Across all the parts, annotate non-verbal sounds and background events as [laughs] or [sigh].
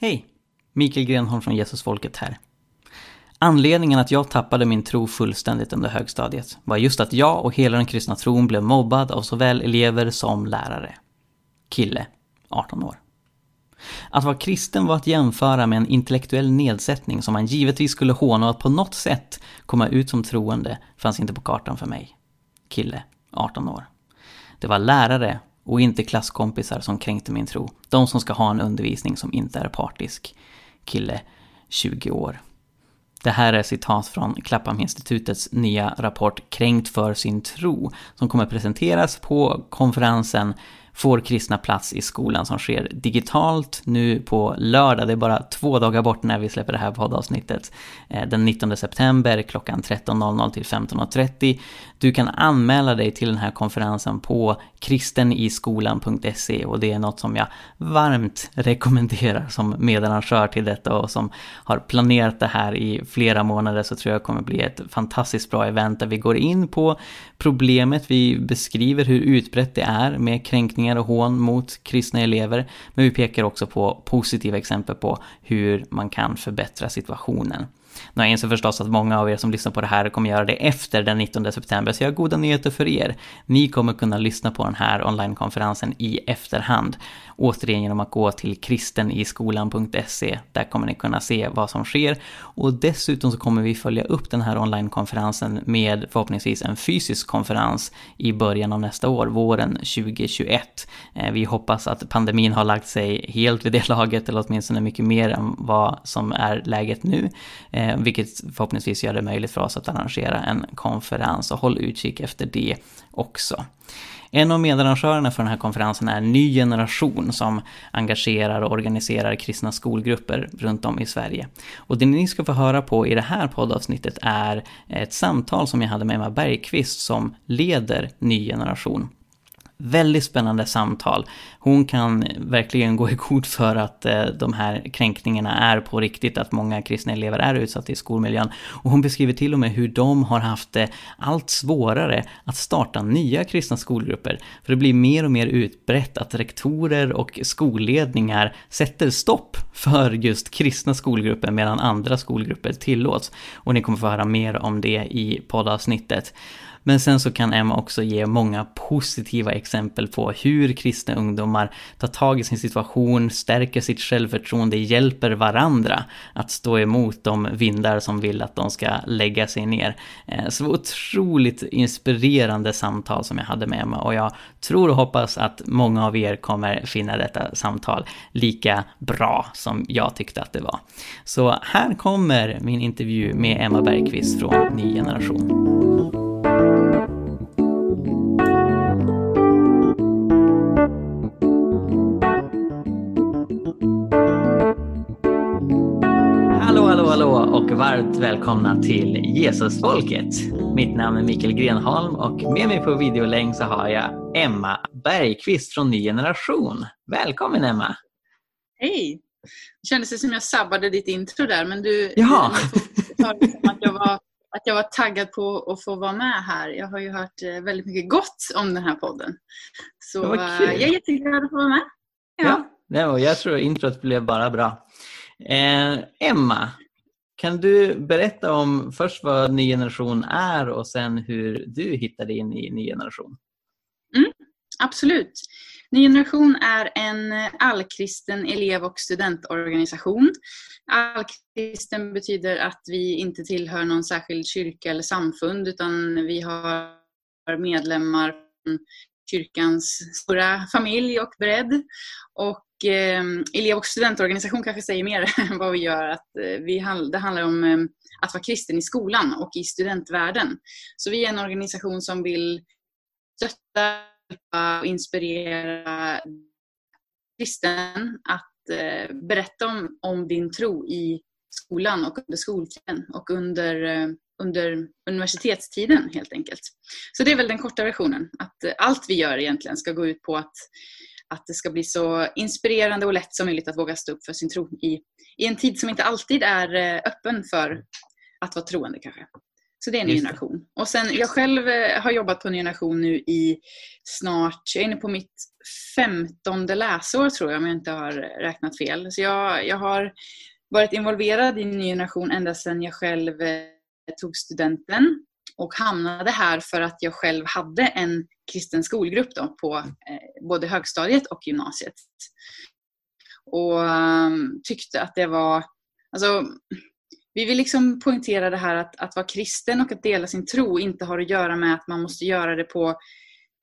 Hej! Mikael Grenholm från Jesusfolket här. Anledningen att jag tappade min tro fullständigt under högstadiet var just att jag och hela den kristna tron blev mobbad av såväl elever som lärare. Kille, 18 år. Att vara kristen var att jämföra med en intellektuell nedsättning som man givetvis skulle håna och att på något sätt komma ut som troende fanns inte på kartan för mig. Kille, 18 år. Det var lärare och inte klasskompisar som kränkte min tro. De som ska ha en undervisning som inte är partisk. Kille, 20 år. Det här är citat från Klapphamninstitutets nya rapport Kränkt för sin tro som kommer presenteras på konferensen får kristna plats i skolan som sker digitalt nu på lördag. Det är bara två dagar bort när vi släpper det här poddavsnittet. Eh, den 19 september klockan 13.00 till 15.30. Du kan anmäla dig till den här konferensen på kristeniskolan.se och det är något som jag varmt rekommenderar som medarrangör till detta och som har planerat det här i flera månader så tror jag kommer bli ett fantastiskt bra event där vi går in på problemet, vi beskriver hur utbrett det är med kränkningar och hån mot kristna elever, men vi pekar också på positiva exempel på hur man kan förbättra situationen. Nu jag inser förstås att många av er som lyssnar på det här kommer göra det efter den 19 september, så jag har goda nyheter för er. Ni kommer kunna lyssna på den här onlinekonferensen i efterhand. Återigen genom att gå till kristeniskolan.se. Där kommer ni kunna se vad som sker. Och dessutom så kommer vi följa upp den här onlinekonferensen med förhoppningsvis en fysisk konferens i början av nästa år, våren 2021. Eh, vi hoppas att pandemin har lagt sig helt vid det [laughs] laget, eller åtminstone mycket mer än vad som är läget nu. Eh, vilket förhoppningsvis gör det möjligt för oss att arrangera en konferens och håll utkik efter det också. En av medarrangörerna för den här konferensen är Ny Generation som engagerar och organiserar kristna skolgrupper runt om i Sverige. Och det ni ska få höra på i det här poddavsnittet är ett samtal som jag hade med Emma Bergqvist som leder Ny Generation. Väldigt spännande samtal. Hon kan verkligen gå i god för att eh, de här kränkningarna är på riktigt, att många kristna elever är utsatta i skolmiljön. Och hon beskriver till och med hur de har haft det allt svårare att starta nya kristna skolgrupper. För det blir mer och mer utbrett att rektorer och skolledningar sätter stopp för just kristna skolgrupper medan andra skolgrupper tillåts. Och ni kommer få höra mer om det i poddavsnittet. Men sen så kan Emma också ge många positiva exempel på hur kristna ungdomar tar tag i sin situation, stärker sitt självförtroende, hjälper varandra att stå emot de vindar som vill att de ska lägga sig ner. Eh, så det var otroligt inspirerande samtal som jag hade med Emma och jag tror och hoppas att många av er kommer finna detta samtal lika bra som jag tyckte att det var. Så här kommer min intervju med Emma Bergqvist från Ny Generation. Och varmt välkomna till Jesusfolket. Mitt namn är Mikael Grenholm och med mig på videolänk så har jag Emma Bergqvist från Ny Generation. Välkommen Emma! Hej! Det kändes som jag sabbade ditt intro där men du, du att, jag var, att jag var taggad på att få vara med här. Jag har ju hört eh, väldigt mycket gott om den här podden. Så eh, jag är jätteglad att få vara med. Ja. ja, jag tror introt blev bara bra. Eh, Emma, kan du berätta om först vad Ny Generation är och sen hur du hittade in i Ny Generation? Mm, absolut. Ny Generation är en allkristen elev och studentorganisation. Allkristen betyder att vi inte tillhör någon särskild kyrka eller samfund utan vi har medlemmar från kyrkans stora familj och bredd. Och eh, elev och studentorganisation kanske säger mer [laughs] än vad vi gör. Att, eh, vi, det handlar om eh, att vara kristen i skolan och i studentvärlden. Så vi är en organisation som vill stötta och inspirera kristen att eh, berätta om, om din tro i skolan och under skoltiden och under, eh, under universitetstiden helt enkelt. Så det är väl den korta versionen. Att eh, allt vi gör egentligen ska gå ut på att att det ska bli så inspirerande och lätt som möjligt att våga stå upp för sin tro i, i en tid som inte alltid är eh, öppen för att vara troende kanske. Så det är Ny Generation. Och sen, jag själv eh, har jobbat på Ny Generation nu i snart, jag är inne på mitt femtonde läsår tror jag om jag inte har räknat fel. Så jag, jag har varit involverad i Ny Generation ända sedan jag själv eh, tog studenten och hamnade här för att jag själv hade en kristen skolgrupp då på eh, både högstadiet och gymnasiet. Och um, tyckte att det var, alltså vi vill liksom poängtera det här att, att vara kristen och att dela sin tro inte har att göra med att man måste göra det på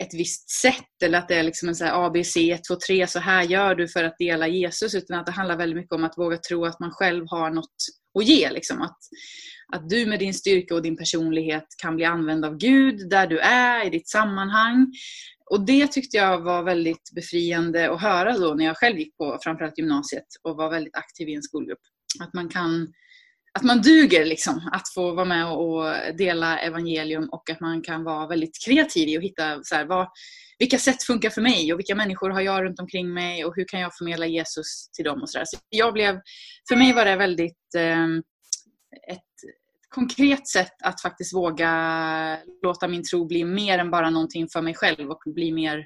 ett visst sätt eller att det är liksom en så här ABC 1, 2, 3, så här gör du för att dela Jesus. Utan att det handlar väldigt mycket om att våga tro att man själv har något att ge. Liksom. Att, att du med din styrka och din personlighet kan bli använd av Gud där du är, i ditt sammanhang. Och det tyckte jag var väldigt befriande att höra då när jag själv gick på framförallt gymnasiet och var väldigt aktiv i en skolgrupp. Att man kan att man duger liksom, att få vara med och dela evangelium och att man kan vara väldigt kreativ i att hitta så här, vad, vilka sätt funkar för mig och vilka människor har jag runt omkring mig och hur kan jag förmedla Jesus till dem och så, där. så jag blev, För mig var det väldigt eh, ett konkret sätt att faktiskt våga låta min tro bli mer än bara någonting för mig själv och bli mer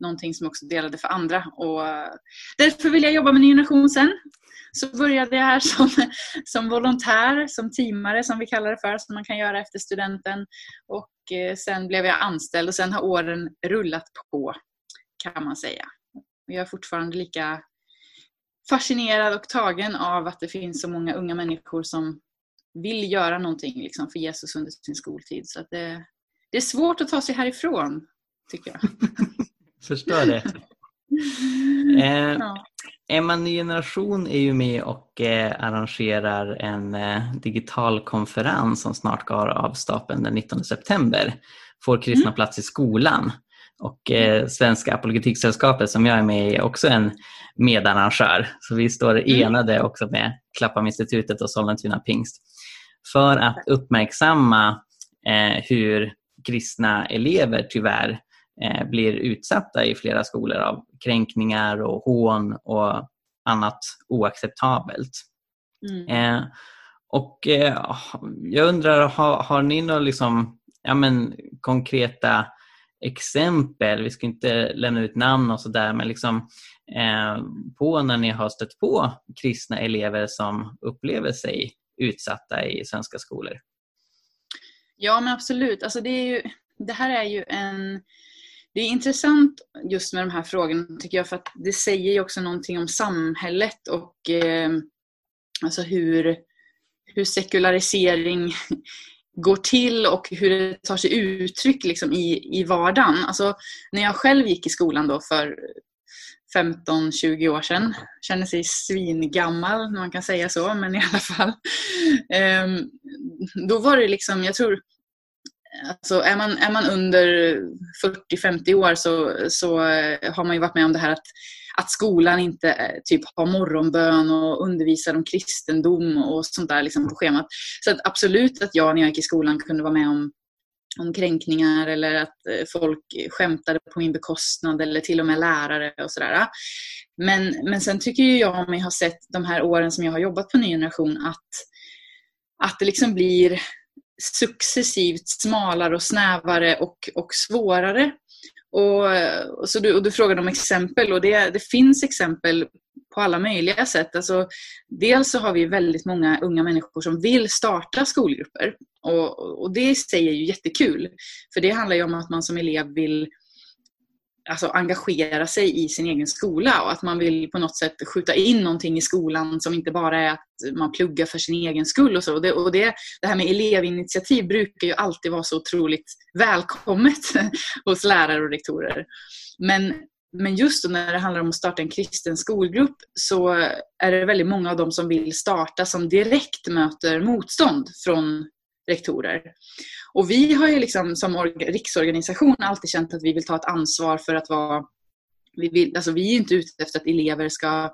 någonting som också delade för andra. Och eh, därför vill jag jobba med Ny Generation sen så började jag här [laughs] som, som volontär, som teamare som vi kallar det för, som man kan göra efter studenten. Och eh, sen blev jag anställd och sen har åren rullat på kan man säga. Jag är fortfarande lika fascinerad och tagen av att det finns så många unga människor som vill göra någonting liksom, för Jesus under sin skoltid. Så det, det är svårt att ta sig härifrån, tycker jag. [laughs] Förstår det. [laughs] Eh, ja. Emma Ny Generation är ju med och eh, arrangerar en eh, digital konferens som snart går av stapeln den 19 september. Får kristna mm. plats i skolan. Och eh, Svenska Apologetiksällskapet som jag är med i är också en medarrangör. Så vi står mm. enade också med Klappam-institutet och Sollentuna Pingst. För att uppmärksamma eh, hur kristna elever tyvärr eh, blir utsatta i flera skolor av kränkningar och hån och annat oacceptabelt. Mm. Eh, och eh, jag undrar, har, har ni några liksom, ja, men, konkreta exempel, vi ska inte lämna ut namn och sådär, men liksom, eh, på när ni har stött på kristna elever som upplever sig utsatta i svenska skolor? Ja men absolut, alltså det, ju, det här är ju en det är intressant just med de här frågorna tycker jag för att det säger ju också någonting om samhället och eh, alltså hur, hur sekularisering går till och hur det tar sig uttryck liksom i, i vardagen. Alltså, när jag själv gick i skolan då för 15-20 år sedan, känner sig svingammal, man kan säga så, men i alla fall. Eh, då var det liksom, jag tror Alltså är, man, är man under 40-50 år så, så eh, har man ju varit med om det här att, att skolan inte eh, typ har morgonbön och undervisar om kristendom och sånt där liksom på schemat. Så att absolut att jag när jag gick i skolan kunde vara med om, om kränkningar eller att eh, folk skämtade på min bekostnad eller till och med lärare och sådär. Men, men sen tycker jag mig ha sett de här åren som jag har jobbat på Ny Generation att, att det liksom blir successivt smalare och snävare och, och svårare. Och, och så du, och du frågade om exempel och det, det finns exempel på alla möjliga sätt. Alltså, dels så har vi väldigt många unga människor som vill starta skolgrupper. Och, och det i sig är ju jättekul. För det handlar ju om att man som elev vill alltså, engagera sig i sin egen skola och att man vill på något sätt skjuta in någonting i skolan som inte bara är att man pluggar för sin egen skull och så. Och det, och det, det här med elevinitiativ brukar ju alltid vara så otroligt välkommet [laughs] hos lärare och rektorer. Men, men just när det handlar om att starta en kristen skolgrupp så är det väldigt många av dem som vill starta som direkt möter motstånd från rektorer. Och vi har ju liksom som riksorganisation alltid känt att vi vill ta ett ansvar för att vara... Vi, vill, alltså vi är inte ute efter att elever ska,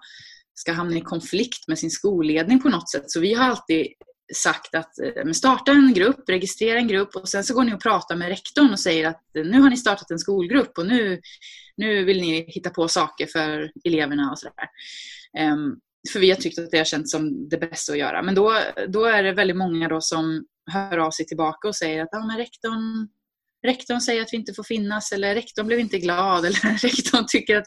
ska hamna i konflikt med sin skolledning på något sätt. Så vi har alltid sagt att eh, starta en grupp, registrera en grupp och sen så går ni och pratar med rektorn och säger att eh, nu har ni startat en skolgrupp och nu, nu vill ni hitta på saker för eleverna och sådär. Um, för vi har tyckt att det har känts som det bästa att göra. Men då, då är det väldigt många då som hör av sig tillbaka och säger att ah, men rektorn, rektorn säger att vi inte får finnas eller rektorn blev inte glad [laughs] eller rektorn tycker, att,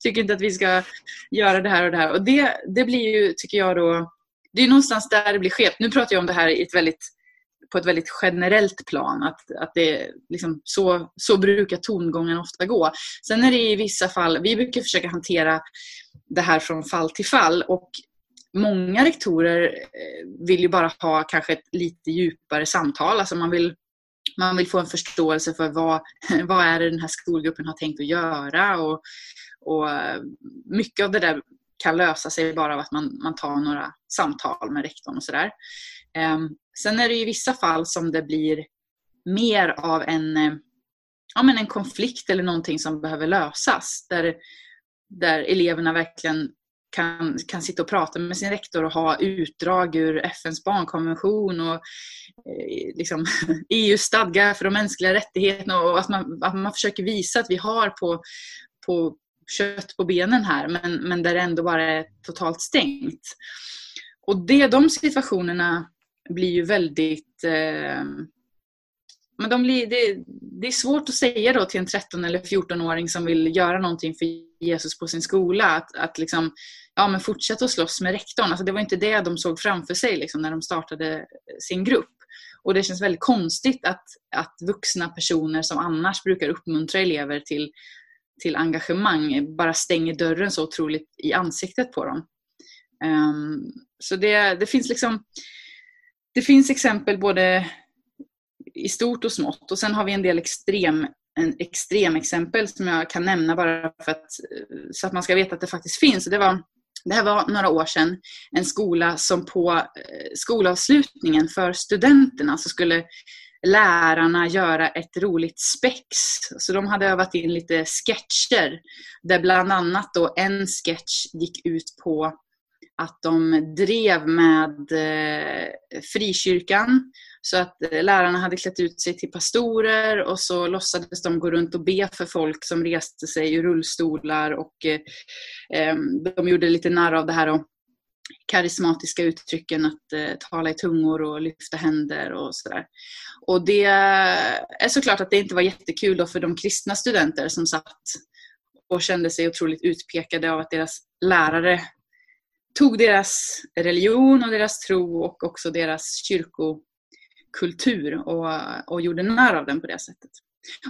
tycker inte att vi ska göra det här och det här. Och det, det blir ju, tycker jag då, det är någonstans där det blir skevt. Nu pratar jag om det här i ett väldigt på ett väldigt generellt plan. Att, att det liksom, så, så brukar tongången ofta gå. Sen är det i vissa fall, vi brukar försöka hantera det här från fall till fall och många rektorer eh, vill ju bara ha kanske ett lite djupare samtal. Alltså man vill, man vill få en förståelse för vad, [laughs] vad är det den här skolgruppen har tänkt att göra. Och, och eh, mycket av det där kan lösa sig bara av att man, man tar några samtal med rektorn och sådär. Ehm, sen är det i vissa fall som det blir mer av en, eh, ja, men en konflikt eller någonting som behöver lösas. Där, där eleverna verkligen kan, kan sitta och prata med sin rektor och ha utdrag ur FNs barnkonvention och eh, liksom, [laughs] EUs stadga för de mänskliga rättigheterna och att man, att man försöker visa att vi har på, på kött på benen här men, men där det ändå bara är totalt stängt. Och det, de situationerna blir ju väldigt eh, men de blir, det, det, är svårt att säga då till en 13 eller 14-åring som vill göra någonting för Jesus på sin skola att, att liksom, ja, men fortsätta att slåss med rektorn. Alltså det var inte det de såg framför sig liksom, när de startade sin grupp. Och det känns väldigt konstigt att, att vuxna personer som annars brukar uppmuntra elever till, till engagemang bara stänger dörren så otroligt i ansiktet på dem. Um, så det, det finns liksom det finns exempel både i stort och smått och sen har vi en del extrem, en extremexempel som jag kan nämna bara för att, eh, så att man ska veta att det faktiskt finns. Det, var, det här var några år sedan en skola som på eh, skolavslutningen för studenterna så skulle lärarna göra ett roligt spex. Så de hade övat in lite sketcher där bland annat då en sketch gick ut på att de drev med eh, frikyrkan. Så att eh, lärarna hade klätt ut sig till pastorer och så låtsades de gå runt och be för folk som reste sig ur rullstolar och eh, eh de gjorde lite narr av det här och karismatiska uttrycken att eh, tala i tungor och lyfta händer och sådär. Och det är såklart att det inte var jättekul då för de kristna studenter som satt och kände sig otroligt utpekade av att deras lärare tog deras religion och deras tro och också deras kyrkokultur och, och gjorde narr av den på det sättet.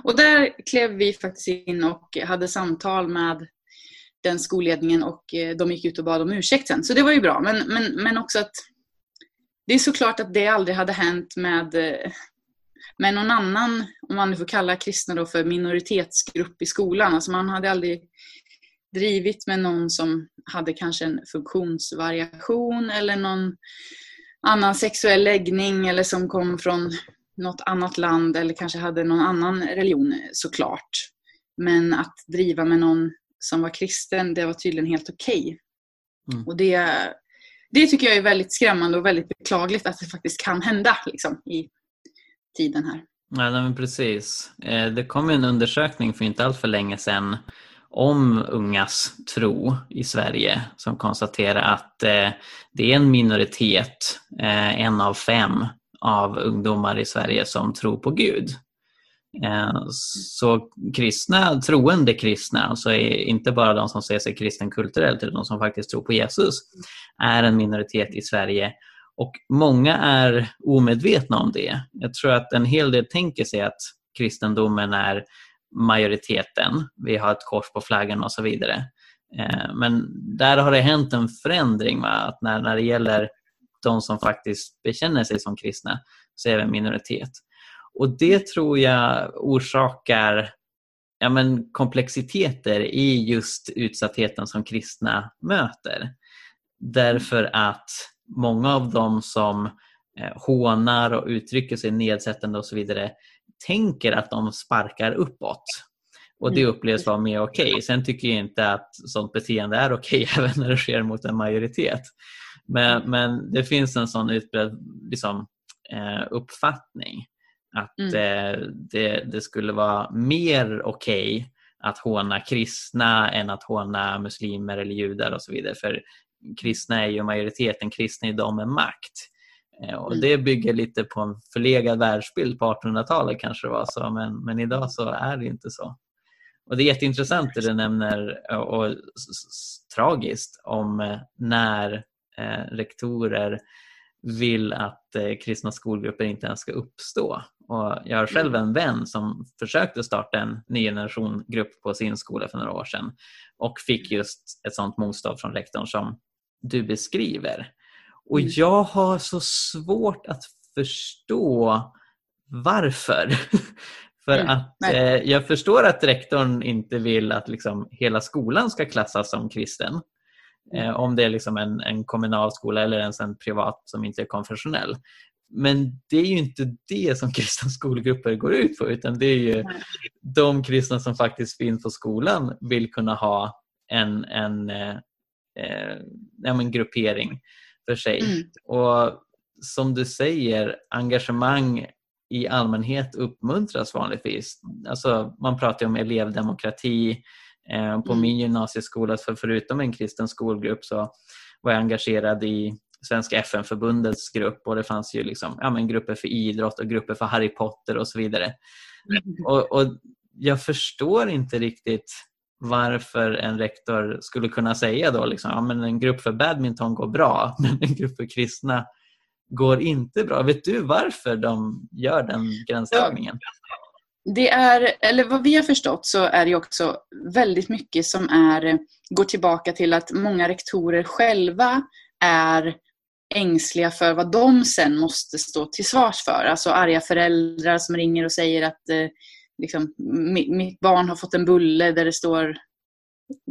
Och där klev vi faktiskt in och hade samtal med den skolledningen och eh, de gick ut och bad om ursäkt sen. Så det var ju bra. Men, men, men också att det är såklart att det aldrig hade hänt med, eh, med någon annan, om man nu får kalla kristna då för minoritetsgrupp i skolan. Alltså man hade aldrig drivit med någon som hade kanske en funktionsvariation eller någon annan sexuell läggning eller som kom från något annat land eller kanske hade någon annan religion såklart. Men att driva med någon som var kristen, det var tydligen helt okej. Okay. Mm. Och det, det tycker jag är väldigt skrämmande och väldigt beklagligt att det faktiskt kan hända liksom, i tiden här. Ja, men precis. Eh, det kom en undersökning för inte allt för länge sedan om ungas tro i Sverige som konstaterar att eh, det är en minoritet, eh, en av fem av ungdomar i Sverige som tror på Gud. Eh, så kristna, troende kristna, alltså inte bara de som ser sig kristen kulturellt utan de som faktiskt tror på Jesus, är en minoritet i Sverige och många är omedvetna om det. Jag tror att en hel del tänker sig att kristendomen är majoriteten. Vi har ett kors på flaggan och så vidare. Eh, men där har det hänt en förändring. Va? Att när, när det gäller de som faktiskt bekänner sig som kristna så är vi en minoritet. Och det tror jag orsakar ja, men komplexiteter i just utsattheten som kristna möter. Därför att många av dem som eh, hånar och uttrycker sig nedsättande och så vidare tänker att de sparkar uppåt. Och det mm. upplevs vara mer okej. Okay. Sen tycker jag inte att sånt beteende är okej okay, [laughs] även när det sker mot en majoritet. Men, mm. men det finns en sån utbredd liksom, eh, uppfattning att mm. eh, det, det, skulle vara mer okej okay att håna kristna än att håna muslimer eller judar och så vidare. För kristna är ju majoriteten, kristna är de med makt. Eh, och det bygger lite på en förlegad världsbild på 1800-talet kanske det var så, men, men idag så är det inte så. Och Det är jätteintressant det du nämner och, och tragiskt om eh, när eh, rektorer vill att eh, kristna skolgrupper inte ens ska uppstå. Och jag har själv en vän som försökte starta en ny generation-grupp på sin skola för några år sedan och fick just ett sådant motstånd från rektorn som du beskriver. Och mm. jag har så svårt att förstå varför. [laughs] För mm, att eh, jag förstår att rektorn inte vill att liksom hela skolan ska klassas som kristen. Mm. Eh, om det är liksom en, en kommunal skola eller ens en privat som inte är konfessionell. Men det är ju inte det som [laughs] kristna skolgrupper går ut på utan det är ju Nej. de kristna som faktiskt finns på skolan vill kunna ha en, en, eh, eh en gruppering för sig. Mm. Och som du säger, engagemang i allmänhet uppmuntras vanligtvis. Alltså, man pratar om elevdemokrati. Eh, på mm. min gymnasieskola, för förutom en kristen skolgrupp så var jag engagerad i Svenska FN-förbundets grupp och det fanns ju liksom, ja, men grupper för idrott och grupper för Harry Potter och så vidare. Mm. Och, och Jag förstår inte riktigt varför en rektor skulle kunna säga då liksom, ja, men en grupp för badminton går bra [laughs] men en grupp för kristna går inte bra. Vet du varför de gör den gränsdragningen? Det är, eller vad vi har förstått så är det också väldigt mycket som är, går tillbaka till att många rektorer själva är ängsliga för vad de sen måste stå till svars för. Alltså arga föräldrar som ringer och säger att eh, liksom, mitt barn har fått en bulle där det står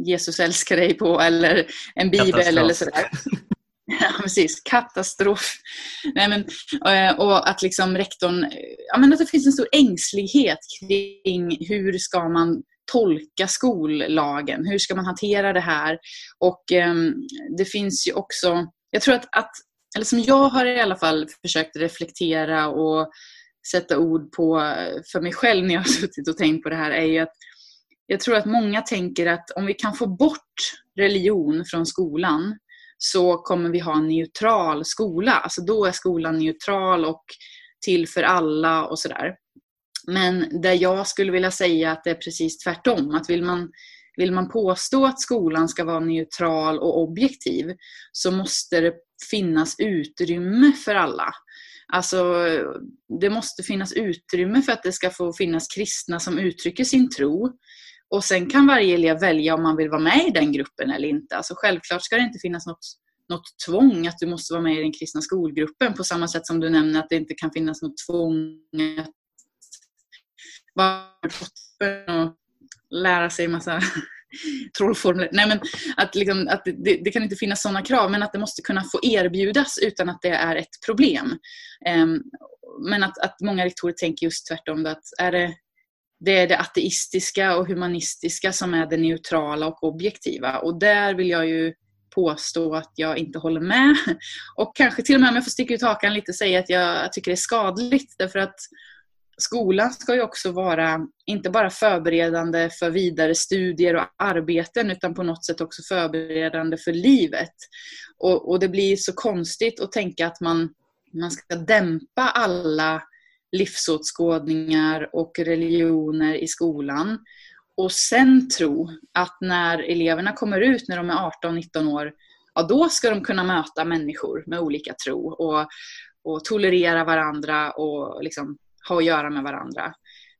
Jesus älskar dig på eller en bibel Katastrof. eller sådär. [laughs] Ja, precis. Katastrof. Nej, men, eh, och att liksom rektorn, ja, men att det finns en stor ängslighet kring hur ska man tolka skollagen? Hur ska man hantera det här? Och um, det finns ju också, jag tror att, att, eller som jag har i alla fall försökt reflektera och sätta ord på för mig själv när jag har suttit och tänkt på det här är ju att jag tror att många tänker att om vi kan få bort religion från skolan så kommer vi ha en neutral skola. Alltså då är skolan neutral och till för alla och sådär. Men där jag skulle vilja säga att det är precis tvärtom. Att vill man, vill man påstå att skolan ska vara neutral och objektiv så måste det finnas utrymme för alla. Alltså, det måste finnas utrymme för att det ska få finnas kristna som uttrycker sin tro. Och sen kan varje elev välja om man vill vara med i den gruppen eller inte. Alltså självklart ska det inte finnas något, något tvång att du måste vara med i den kristna skolgruppen på samma sätt som du nämner att det inte kan finnas något tvång att vara och lära sig massa [laughs] trollformler. Nej, men att, liksom, att det, det, kan inte finnas sådana krav, men att det måste kunna få erbjudas utan att det är ett problem. Um, men att, att många rektorer tänker just tvärtom. Att är det, det är det ateistiska och humanistiska som är det neutrala och objektiva. Och där vill jag ju påstå att jag inte håller med. [laughs] Och kanske till och med om jag får sticka ut hakan lite säga att jag tycker det är skadligt. Därför att skolan ska ju också vara inte bara förberedande för vidare studier och arbeten utan på något sätt också förberedande för livet. Och, och det blir så konstigt att tänka att man, man ska dämpa alla livsåskådningar och religioner i skolan och sen tro att när eleverna kommer ut när de är 18-19 år, ja då ska de kunna möta människor med olika tro och, och tolerera varandra och liksom ha att göra med varandra.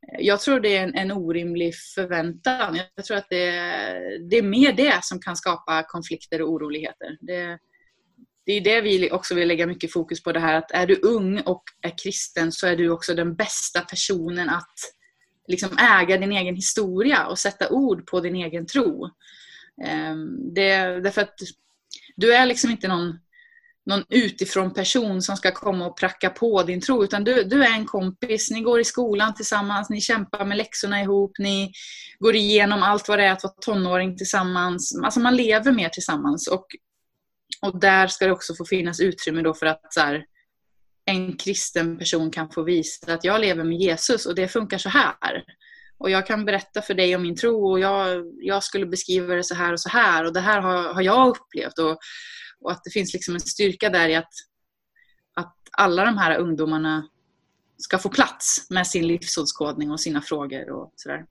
Eh, jag tror det är en, en orimlig förväntan. Jag tror att det, det är mer det som kan skapa konflikter och oroligheter. Det, det är det vi också vill lägga mycket fokus på det här att är du ung och är kristen så är du också den bästa personen att liksom äga din egen historia och sätta ord på din egen tro. Ehm, det, därför att du är liksom inte någon, någon utifrån person som ska komma och pracka på din tro utan du, du är en kompis, ni går i skolan tillsammans, ni kämpar med läxorna ihop, ni går igenom allt vad det är att vara tonåring tillsammans. Alltså man lever mer tillsammans och och där ska det också få finnas utrymme då för att så här, en kristen person kan få visa att jag lever med Jesus och det funkar så här. Och jag kan berätta för dig om min tro och jag, jag skulle beskriva det så här och så här och det här har, har jag upplevt. Och, och att det finns liksom en styrka där i att, att alla de här ungdomarna ska få plats med sin livsåskådning och sina frågor och sådär.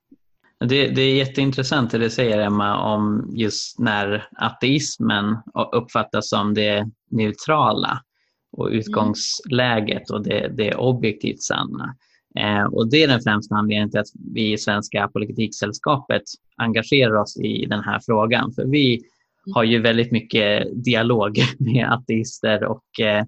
Det, det är jätteintressant det du säger Emma om just när ateismen uppfattas som det neutrala och mm. utgångsläget och det, det objektivt sanna. Eh, och det är den främsta anledningen till att vi i Svenska Politiksällskapet engagerar oss i den här frågan. För vi. Mm. har ju väldigt mycket dialog [laughs] med ateister och eh,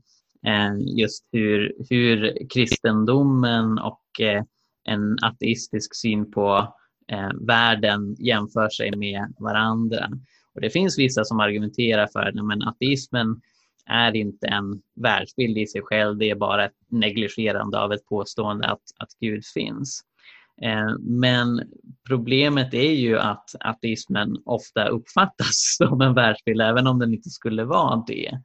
eh, just hur, hur kristendomen och eh, en ateistisk syn på eh, världen jämför sig med varandra. Och Det finns vissa som argumenterar för att ateismen är inte en världsbild i sig själv, det är bara ett negligerande av ett påstående att, att Gud finns. Eh, men problemet är ju att ateismen ofta uppfattas [laughs] som en världsbild, även om den inte skulle vara det.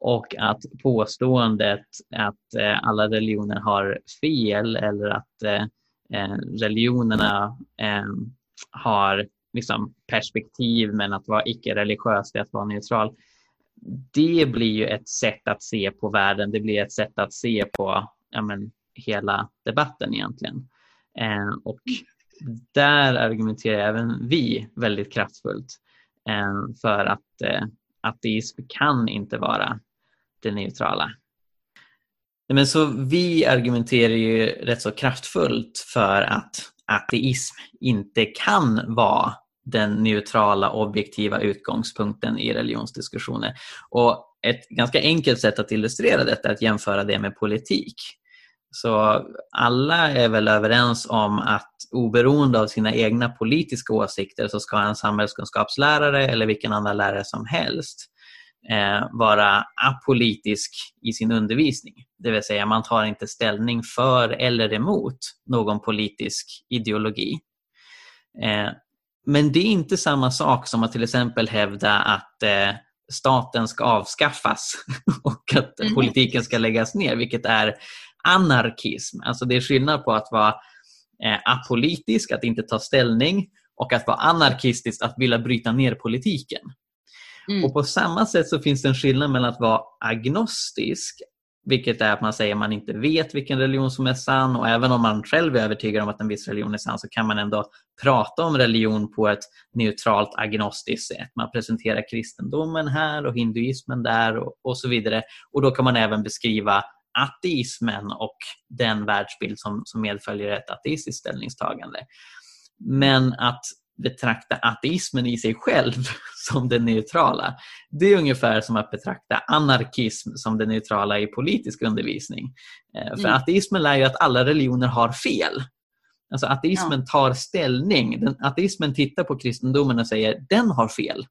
Och att påståendet att eh, alla religioner har fel eller att eh, religionerna har liksom perspektiv men att vara icke-religiös är att vara neutral det blir ju ett sätt att se på världen. Det blir ett sätt att se på ja, men, hela debatten egentligen. Eh, och där argumenterar även vi väldigt kraftfullt eh, för att eh, ateism kan inte vara det neutrala. Men så vi argumenterar ju rätt så kraftfullt för att ateism inte kan vara den neutrala objektiva utgångspunkten i religionsdiskussioner. Och ett ganska enkelt sätt att illustrera detta är att jämföra det med politik. Så alla är väl överens om att oberoende av sina egna politiska åsikter så ska en samhällskunskapslärare eller vilken annan lärare som helst eh, vara apolitisk i sin undervisning. Det vill säga man tar inte ställning för eller emot någon politisk ideologi. Eh, men det är inte samma sak som att till exempel hävda att eh, staten ska avskaffas [laughs] och att mm. politiken ska läggas ner, vilket är anarkism. Alltså det är skillnad på att vara eh, apolitisk, att inte ta ställning och att vara anarkistisk, att vilja bryta ner politiken. Mm. Och På samma sätt så finns det en skillnad mellan att vara agnostisk, vilket är att man säger att man inte vet vilken religion som är sann och även om man själv är övertygad om att en viss religion är sann så kan man ändå prata om religion på ett neutralt agnostiskt sätt. Man presenterar kristendomen här och hinduismen där och, och så vidare. Och då kan man även beskriva ateismen och den världsbild som, som medföljer ett ateistiskt ställningstagande. Men att betrakta ateismen i sig själv [laughs] som det neutrala. Det är ungefär som att betrakta anarkism som det neutrala i politisk undervisning. Eh, för mm. ateismen lär ju att alla religioner har fel. Alltså ateismen ja. tar ställning. Den, ateismen tittar på kristendomen och säger den har fel.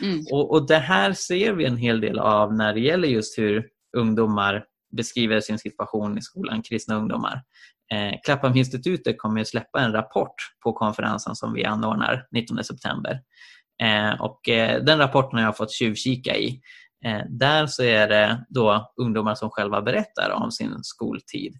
Mm. Och, och Det här ser vi en hel del av när det gäller just hur ungdomar beskriver sin situation i skolan, kristna ungdomar. Eh, Klapphamninstitutet kommer att släppa en rapport på konferensen som vi anordnar 19 september. Eh, och eh, den rapporten har jag fått tjuvkika i. Eh, där så är det då ungdomar som själva berättar om sin skoltid.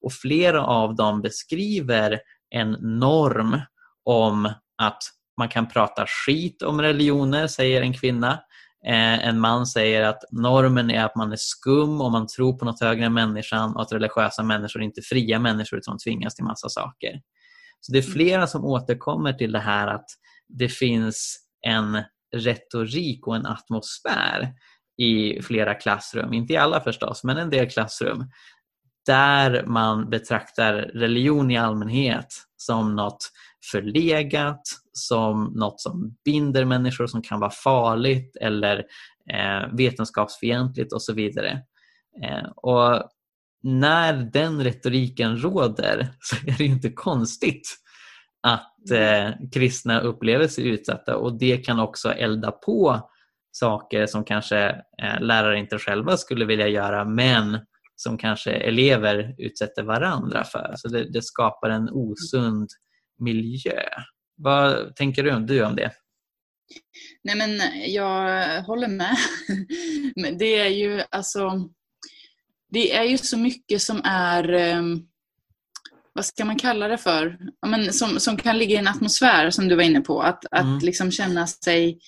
Och flera av dem beskriver en norm om att man kan prata skit om religioner, säger en kvinna. Eh, en man säger att normen är att man är skum och man tror på något högre än människan och att religiösa människor är inte fria människor utan tvingas till massa saker. Så Det är flera som återkommer till det här att det finns en retorik och en atmosfär i flera klassrum, inte i alla förstås, men en del klassrum, där man betraktar religion i allmänhet som något förlegat, som något som binder människor, som kan vara farligt eller eh, vetenskapsfientligt och så vidare. Eh, och när den retoriken råder [laughs] så är det inte konstigt att eh, kristna upplever sig utsatta och det kan också elda på saker som kanske eh, lärare inte själva skulle vilja göra men som kanske elever utsätter varandra för. Så det, det skapar en osund miljö. Vad tänker du, du om det? Nej men jag håller med. [laughs] det är ju alltså Det är ju så mycket som är ehm, vad ska man kalla det för? Ja, men som, som kan ligga i en atmosfär som du var inne på. Att, mm. att liksom känna sig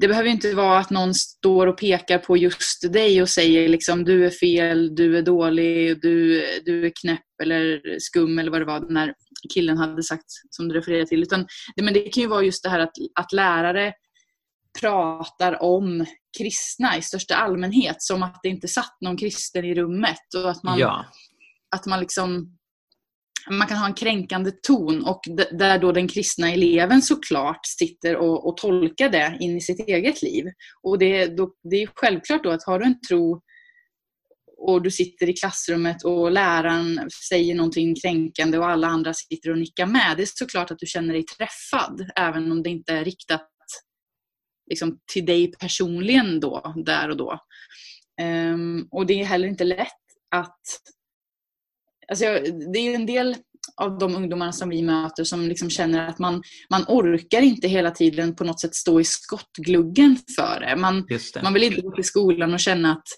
det behöver inte vara att någon står och pekar på just dig och säger liksom du är fel, du är dålig, du, du är knäpp eller skum eller vad det var den här killen hade sagt som du refererade till. Utan, men det kan ju vara just det här att, att lärare pratar om kristna i största allmänhet som att det inte satt någon kristen i rummet och att man, Ja, att man liksom man kan ha en kränkande ton och där då den kristna eleven såklart sitter och, och tolkar det in i sitt eget liv. Och det, då, det är självklart då att har du en tro och du sitter i klassrummet och läraren säger någonting kränkande och alla andra sitter och nickar med. Det är såklart att du känner dig träffad även om det inte är riktat liksom, till dig personligen då, där och då. Ehm, och det är heller inte lätt att... Alltså, det är en del av de ungdomarna som vi möter som liksom känner att man, man orkar inte hela tiden på något sätt stå i skottgluggen för det. Man, det. man vill inte gå till skolan och känna att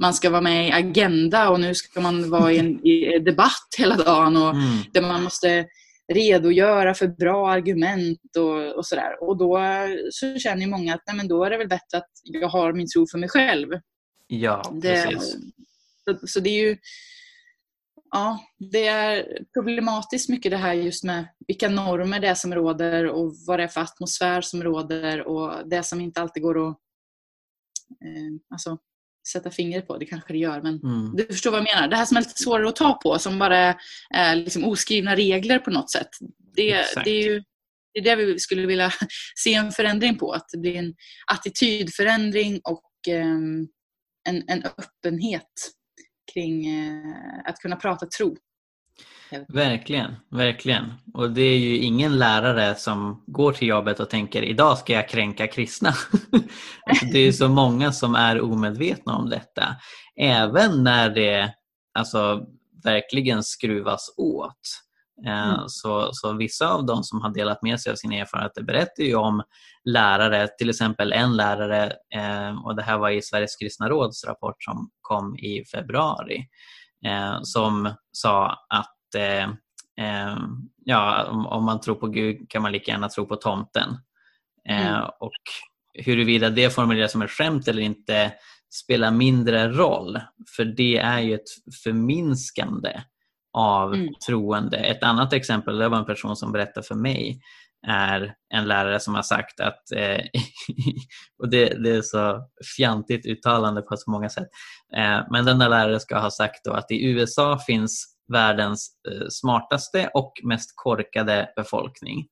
man ska vara med i Agenda och nu ska man vara i en i debatt hela dagen och Mm. där man måste redogöra för bra argument och, och sådär. Och då så känner ju många att nej, men då är det väl bättre att jag har min tro för mig själv. Ja, Det, precis. så, så det är ju Ja, det är problematiskt mycket det här just med vilka normer det är som råder och vad det är för atmosfär som råder och det som inte alltid går att eh, alltså, sätta fingret på. Det kanske det gör, men Mm. du förstår vad jag menar. Det här som är lite svårare att ta på, som bara är, liksom oskrivna regler på något sätt. Det, Exakt. det är ju det är det vi skulle vilja [laughs] se en förändring på. Att det blir en attitydförändring och ehm, en, en öppenhet kring eh, att kunna prata tro. Verkligen, verkligen. Och det är ju ingen lärare som går till jobbet och tänker idag ska jag kränka kristna. alltså, det är så [laughs] många som är omedvetna om detta. Även när det alltså, verkligen skruvas åt. Eh, Mm. Så, så vissa av dem som har delat med sig av sina erfarenheter berättar ju om lärare, till exempel en lärare, eh, och det här var i Sveriges kristna råds rapport som kom i februari, som sa att eh, eh, ja, om, man tror på Gud kan man lika gärna tro på tomten. Eh, Mm. Och huruvida det formuleras som ett skämt eller inte spelar mindre roll, för det är ju ett förminskande av Mm. troende. Ett annat exempel, det var en person som berättade för mig, är en lärare som har sagt att, eh, [laughs] och det, det är så fjantigt uttalande på så många sätt, eh, men denna lärare ska ha sagt att i USA finns världens eh, smartaste och mest korkade befolkning.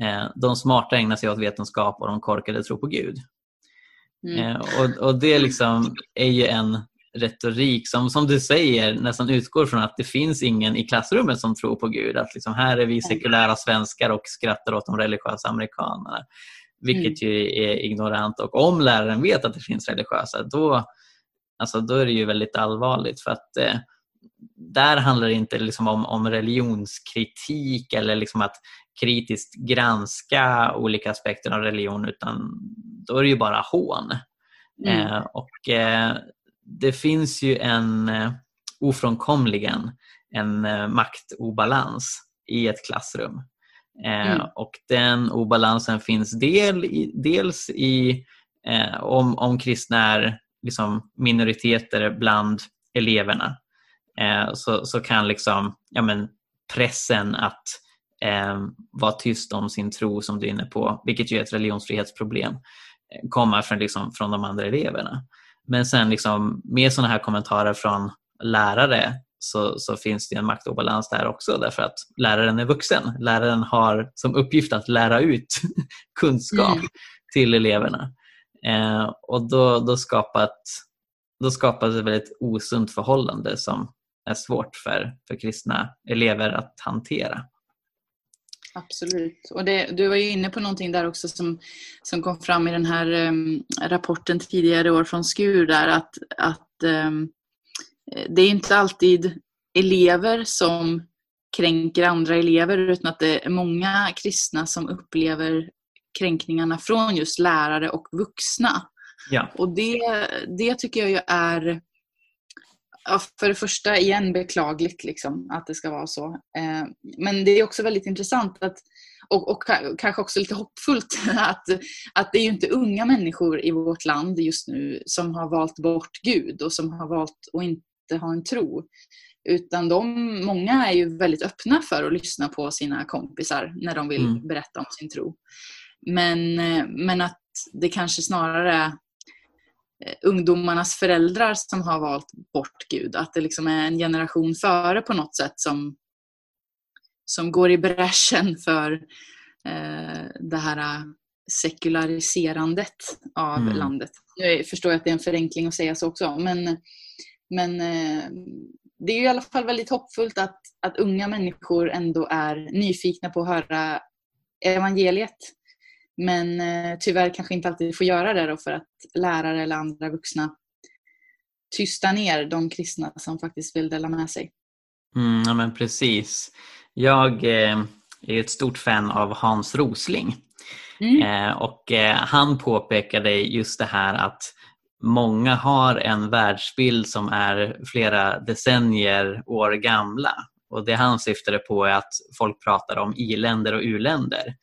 Eh, de smarta ägnar sig åt vetenskap och de korkade tror på Gud. Mm. Eh, och, och det liksom är ju en retorik som, som du säger, nästan utgår från att det finns ingen i klassrummet som tror på Gud. Att liksom, här är vi sekulära svenskar och skrattar åt de religiösa amerikanerna. Vilket ju är ignorant. Och om läraren vet att det finns religiösa, då, alltså, då är det ju väldigt allvarligt. För att eh, där handlar det inte liksom om, om religionskritik eller liksom att kritiskt granska olika aspekter av religion utan då är det ju bara hån. Mm. Eh, och eh, det finns ju en eh, ofrånkomligen en eh, maktobalans i ett klassrum. Eh, Mm. Och den obalansen finns del i, dels i eh, om, om kristna är liksom minoriteter bland eleverna eh, så, så kan liksom, ja, men pressen att eh, vara tyst om sin tro som du är inne på, vilket ju är ett religionsfrihetsproblem, eh, komma från, liksom, från de andra eleverna. Men sen liksom, med sådana här kommentarer från lärare så, så finns det en maktobalans där också därför att läraren är vuxen. Läraren har som uppgift att lära ut [laughs] kunskap Mm. till eleverna. Eh, och då, då, skapat, då skapas ett väldigt osunt förhållande som är svårt för, för kristna elever att hantera. Absolut. Och det, du var ju inne på någonting där också som, som kom fram i den här em, rapporten tidigare år från SKUR där att, att em, det är inte alltid elever som kränker andra elever utan att det är många kristna som upplever kränkningarna från just lärare och vuxna. Ja. Och det, det tycker jag ju är Ja, för det första igen beklagligt liksom, att det ska vara så. Eh, men det är också väldigt intressant att, och, och kanske också lite hoppfullt [laughs] att, att det är ju inte unga människor i vårt land just nu som har valt bort Gud och som har valt att inte ha en tro. Utan de, många är ju väldigt öppna för att lyssna på sina kompisar när de vill mm. berätta om sin tro. Men, eh, men att det kanske snarare ungdomarnas föräldrar som har valt bort Gud. Att det liksom är en generation före på något sätt som, som går i bräschen för eh, det här sekulariserandet av mm. landet. Jag förstår att det är en förenkling att säga så också, men, men eh, det är i alla fall väldigt hoppfullt att, att unga människor ändå är nyfikna på att höra evangeliet. Men eh, tyvärr kanske inte alltid får göra det då för att lärare eller andra vuxna tystar ner de kristna som faktiskt vill dela med sig. Mm, ja men precis. Jag eh, är ett stort fan av Hans Rosling. Mm. Eh, och eh, han påpekade just det här att många har en världsbild som är flera decennier år gamla. Och det han syftade på är att folk pratar om i-länder och u-länder.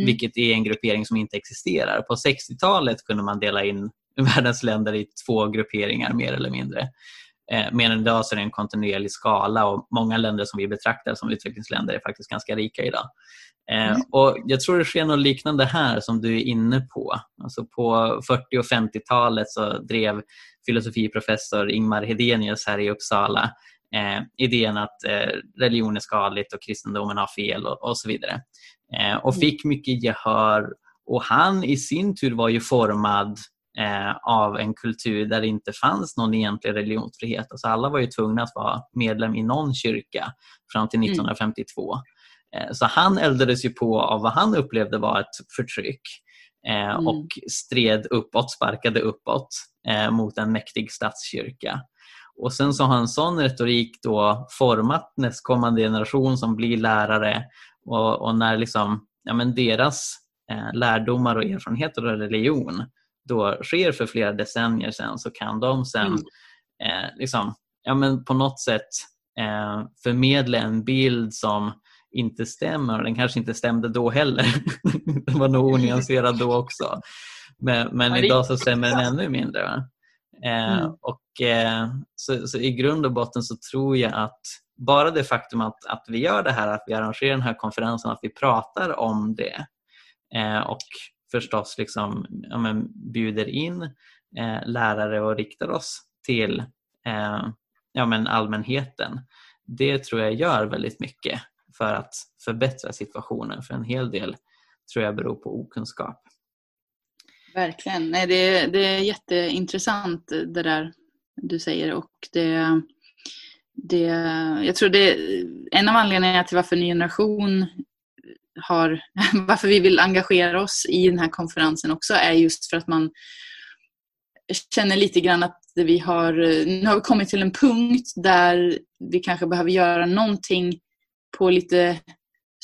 Mm. Vilket är en gruppering som inte existerar. På 60-talet kunde man dela in [laughs] världens länder i två grupperingar mer eller mindre. Eh, medan idag så är det en kontinuerlig skala och många länder som vi betraktar som utvecklingsländer är faktiskt ganska rika idag. Eh, mm. Och Jag tror det sker något liknande här som du är inne på. Alltså på 40 och 50-talet så drev filosofiprofessor Ingmar Hedenius här i Uppsala eh, idén att eh, religion är skadligt och kristendomen har fel och, och så vidare. Eh, och mm. fick mycket gehör och han i sin tur var ju formad eh, av en kultur där det inte fanns någon egentlig religionsfrihet. Alltså alla var ju tvungna att vara medlem i någon kyrka fram till 1952. Mm. Eh, så han eldades ju på av vad han upplevde var ett förtryck mm. och stred uppåt, sparkade uppåt mot en mäktig statskyrka. Och sen så har en sån retorik då format nästkommande generation som blir lärare och, och när liksom, ja, men deras eh, lärdomar och erfarenheter av religion då sker för flera decennier sedan så kan de sen mm. eh, liksom, ja, men på något sätt eh, förmedla en bild som inte stämmer och den kanske inte stämde då heller. [laughs] den var nog onyanserad då också. Men, men idag så stämmer den ännu mindre. Eh, mm. och, eh, så, så, i grund och botten så tror jag att bara det faktum att, att vi gör det här, att vi arrangerar den här konferensen, att vi pratar om det eh, och förstås liksom, ja, men, bjuder in eh, lärare och riktar oss till eh, ja, men allmänheten. Det tror jag gör väldigt mycket för att förbättra situationen för en hel del tror jag beror på okunskap. Verkligen. Nej, det, det är jätteintressant det där du säger och det, det, jag tror det är en av anledningarna till varför Ny Generation har, [laughs] varför vi vill engagera oss i den här konferensen också är just för att man känner lite grann att vi har, nu har vi kommit till en punkt där vi kanske behöver göra någonting på lite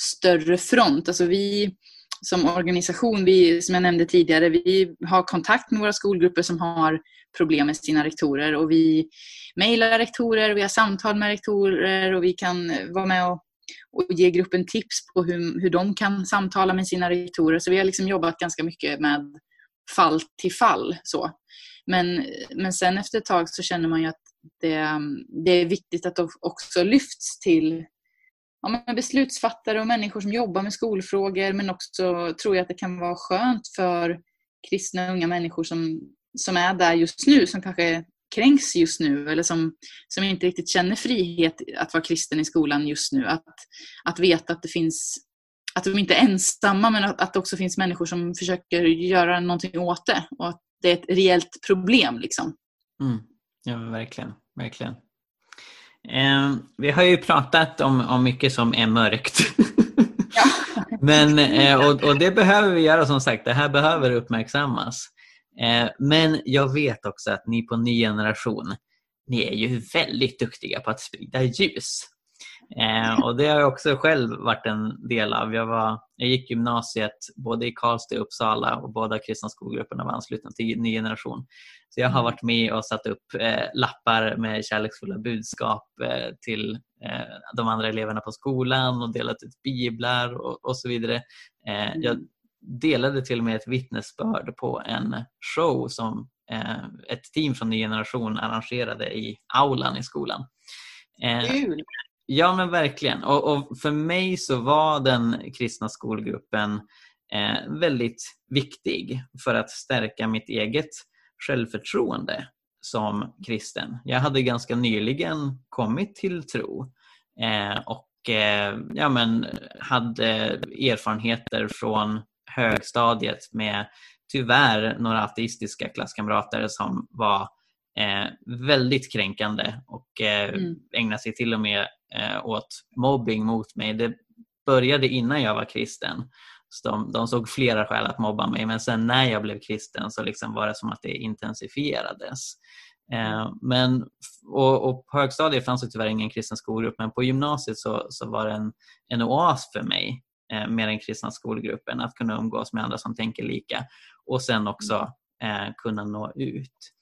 större front. Alltså vi som organisation, vi, som jag nämnde tidigare, vi har kontakt med våra skolgrupper som har problem med sina rektorer och vi mejlar rektorer, vi har samtal med rektorer och vi kan vara med och och ge gruppen tips på hur, hur de kan samtala med sina rektorer. Så vi har liksom jobbat ganska mycket med fall till fall. Så. Men, men sen efter ett tag så känner man ju att det, det är viktigt att de också lyfts till ja, beslutsfattare och människor som jobbar med skolfrågor men också tror jag att det kan vara skönt för kristna unga människor som, som är där just nu, som kanske kränks just nu eller som, som inte riktigt känner frihet att vara kristen i skolan just nu. Att, att veta att det finns att de inte är ensamma men att, att det också finns människor som försöker göra någonting åt det och att det är ett reellt problem. Liksom. Mm. Ja, verkligen. verkligen. Eh, vi har ju pratat om, om mycket som är mörkt. Ja. [laughs] men, eh, och, och, det behöver vi göra som sagt, det här behöver uppmärksammas. Eh, men jag vet också att ni på ny generation, ni är ju väldigt duktiga på att sprida ljus. Eh, och det har jag också själv varit en del av. Jag, var, jag gick gymnasiet både i Karlstad och Uppsala och båda kristna skolgrupperna var anslutna till Ny Generation. Så jag har mm. varit med och satt upp eh, lappar med kärleksfulla budskap eh, till eh, de andra eleverna på skolan och delat ut biblar och, och så vidare. Eh, jag mm. delade till och med ett vittnesbörd på en show som eh, ett team från Ny Generation arrangerade i aulan i skolan. Kul! Ja men verkligen. Och, och, för mig så var den kristna skolgruppen eh, väldigt viktig för att stärka mitt eget självförtroende som kristen. Jag hade ganska nyligen kommit till tro eh, och eh, ja, men, hade erfarenheter från högstadiet med tyvärr några ateistiska klasskamrater som var eh, väldigt kränkande och eh, mm. ägnade sig till och med eh, åt mobbing mot mig. Det började innan jag var kristen. Så de, de såg flera skäl att mobba mig men sen när jag blev kristen så liksom var det som att det intensifierades. Eh, men, och, och, på högstadiet fanns det tyvärr ingen kristen skolgrupp men på gymnasiet så, så var det en, en oas för mig eh, med den kristna skolgruppen att kunna umgås med andra som tänker lika och sen också eh, kunna nå ut.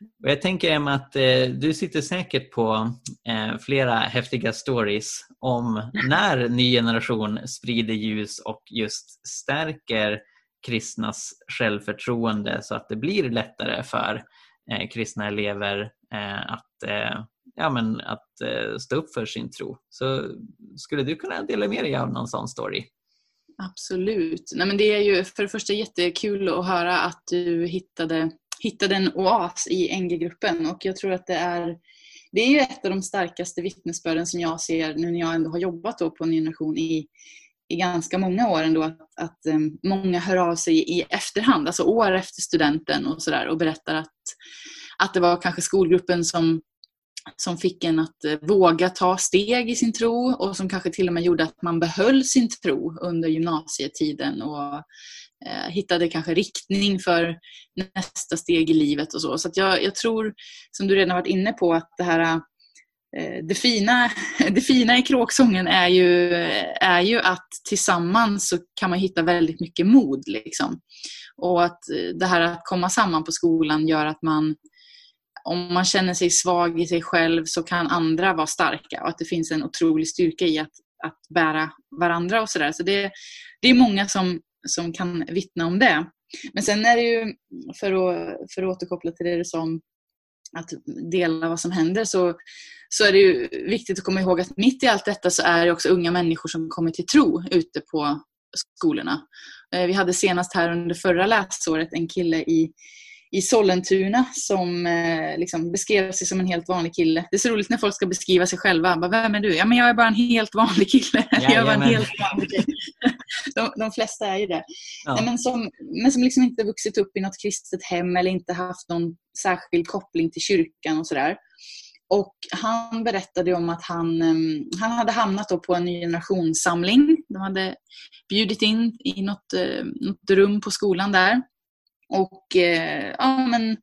Och jag tänker Emma att eh, du sitter säkert på eh, flera häftiga stories om när ny generation sprider ljus och just stärker kristnas självförtroende så att det blir lättare för eh, kristna elever eh, att, eh, ja, men att eh, stå upp för sin tro. Så skulle du kunna dela med dig av någon sån story? Absolut. Nej, men det är ju för det första jättekul att höra att du hittade hittade en oas i NG-gruppen och jag tror att det är det är ju ett av de starkaste vittnesbörden som jag ser nu när jag ändå har jobbat då på en generation i, i ganska många år ändå att, att um, många hör av sig i efterhand, alltså år efter studenten och sådär och berättar att, att det var kanske skolgruppen som, som fick en att uh, våga ta steg i sin tro och som kanske till och med gjorde att man behöll sin tro under gymnasietiden. Och Eh, hittade kanske riktning för nästa steg i livet och så. Så jag, jag, tror, som du redan varit inne på, att det här eh, det fina, [laughs] det fina i kråksången är ju, är ju att tillsammans så kan man hitta väldigt mycket mod. Liksom. Och att eh, det här att komma samman på skolan gör att man om man känner sig svag i sig själv så kan andra vara starka och att det finns en otrolig styrka i att, att bära varandra och sådär. Så det, det är många som, som kan vittna om det. Men sen är det ju, för att, för att återkoppla till det du sa om att dela vad som händer så, så är det ju viktigt att komma ihåg att mitt i allt detta så är det också unga människor som kommer till tro ute på skolorna. Eh, vi hade senast här under förra läsåret en kille i i Sollentuna som eh, liksom beskrev sig som en helt vanlig kille. Det är så roligt när folk ska beskriva sig själva. Bara, Vem är du? Ja, men jag är bara en helt vanlig kille. Ja, [laughs] jag är en helt vanlig kille. [laughs] de, de flesta är ju det. Ja. Nej, men som, men som liksom inte vuxit upp i något kristet hem eller inte haft någon särskild koppling till kyrkan och sådär. Och han berättade om att han, um, han hade hamnat på en ny generationssamling. De hade bjudit in i något, uh, något rum på skolan där. Och eh, ja, men